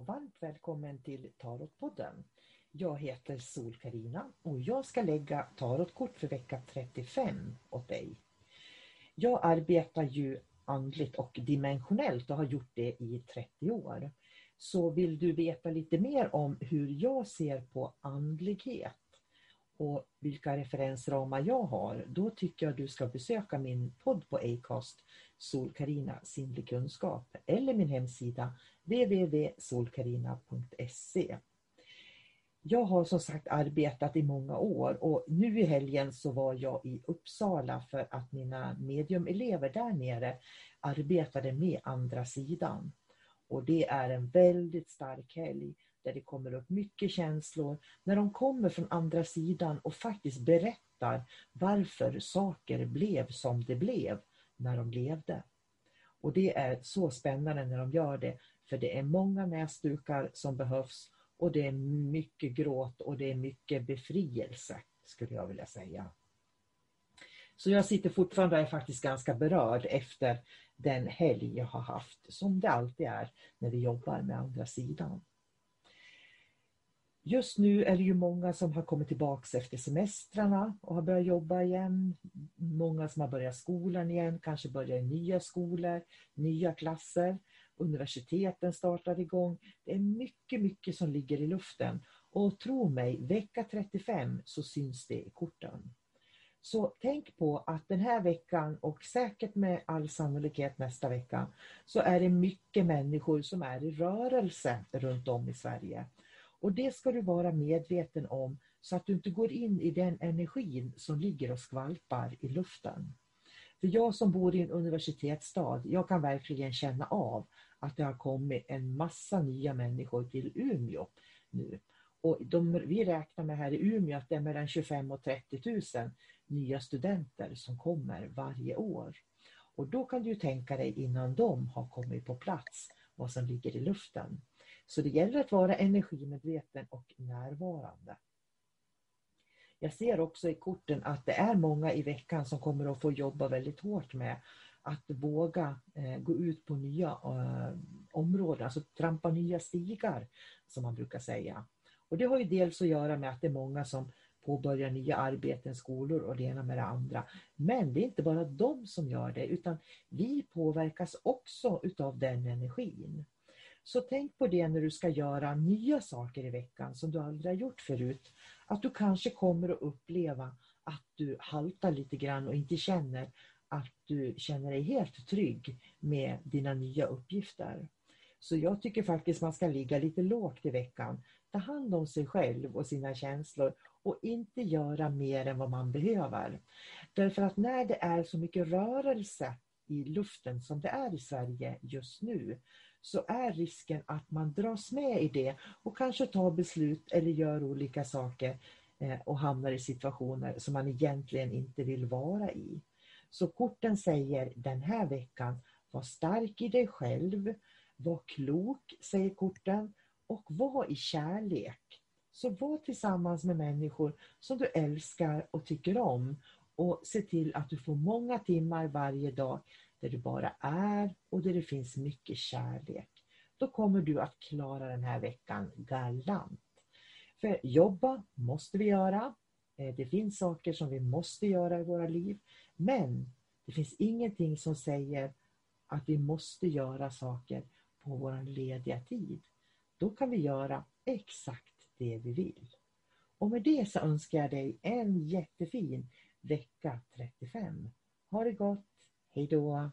Och varmt välkommen till Tarotpodden. Jag heter sol karina och jag ska lägga tarotkort för vecka 35 åt dig. Jag arbetar ju andligt och dimensionellt och har gjort det i 30 år. Så vill du veta lite mer om hur jag ser på andlighet och vilka referensramar jag har, då tycker jag du ska besöka min podd på Acast, Solkarina sinnlig kunskap, eller min hemsida www.solkarina.se. Jag har som sagt arbetat i många år och nu i helgen så var jag i Uppsala för att mina mediumelever där nere arbetade med andra sidan. Och det är en väldigt stark helg där det kommer upp mycket känslor. När de kommer från andra sidan och faktiskt berättar varför saker blev som det blev när de levde. Och det är så spännande när de gör det, för det är många näsdukar som behövs och det är mycket gråt och det är mycket befrielse, skulle jag vilja säga. Så jag sitter fortfarande och är faktiskt ganska berörd efter den helg jag har haft, som det alltid är när vi jobbar med andra sidan. Just nu är det ju många som har kommit tillbaks efter semestrarna och har börjat jobba igen. Många som har börjat skolan igen, kanske börjar i nya skolor, nya klasser. Universiteten startar igång. Det är mycket, mycket som ligger i luften. Och tro mig, vecka 35 så syns det i korten. Så tänk på att den här veckan och säkert med all sannolikhet nästa vecka så är det mycket människor som är i rörelse runt om i Sverige. Och det ska du vara medveten om så att du inte går in i den energin som ligger och skvalpar i luften. För jag som bor i en universitetsstad, jag kan verkligen känna av att det har kommit en massa nya människor till Umeå nu. Och de, vi räknar med här i Umeå att det är mellan 25 och 30 000 nya studenter som kommer varje år. Och då kan du tänka dig innan de har kommit på plats vad som ligger i luften. Så det gäller att vara energimedveten och närvarande. Jag ser också i korten att det är många i veckan som kommer att få jobba väldigt hårt med att våga eh, gå ut på nya eh, områden, alltså trampa nya stigar som man brukar säga. Och det har ju dels att göra med att det är många som påbörjar nya arbeten, skolor och det ena med det andra. Men det är inte bara de som gör det utan vi påverkas också utav den energin. Så tänk på det när du ska göra nya saker i veckan som du aldrig har gjort förut. Att du kanske kommer att uppleva att du haltar lite grann och inte känner att du känner dig helt trygg med dina nya uppgifter. Så jag tycker faktiskt man ska ligga lite lågt i veckan. Ta hand om sig själv och sina känslor och inte göra mer än vad man behöver. Därför att när det är så mycket rörelse i luften som det är i Sverige just nu så är risken att man dras med i det och kanske tar beslut eller gör olika saker eh, och hamnar i situationer som man egentligen inte vill vara i. Så korten säger den här veckan, var stark i dig själv, var klok, säger korten, och var i kärlek. Så var tillsammans med människor som du älskar och tycker om och se till att du får många timmar varje dag där du bara är och där det finns mycket kärlek. Då kommer du att klara den här veckan galant. För jobba måste vi göra. Eh, det finns saker som vi måste göra i våra liv. Men det finns ingenting som säger att vi måste göra saker på vår lediga tid. Då kan vi göra exakt det vi vill. Och med det så önskar jag dig en jättefin vecka 35. Ha det gott! 黑豆啊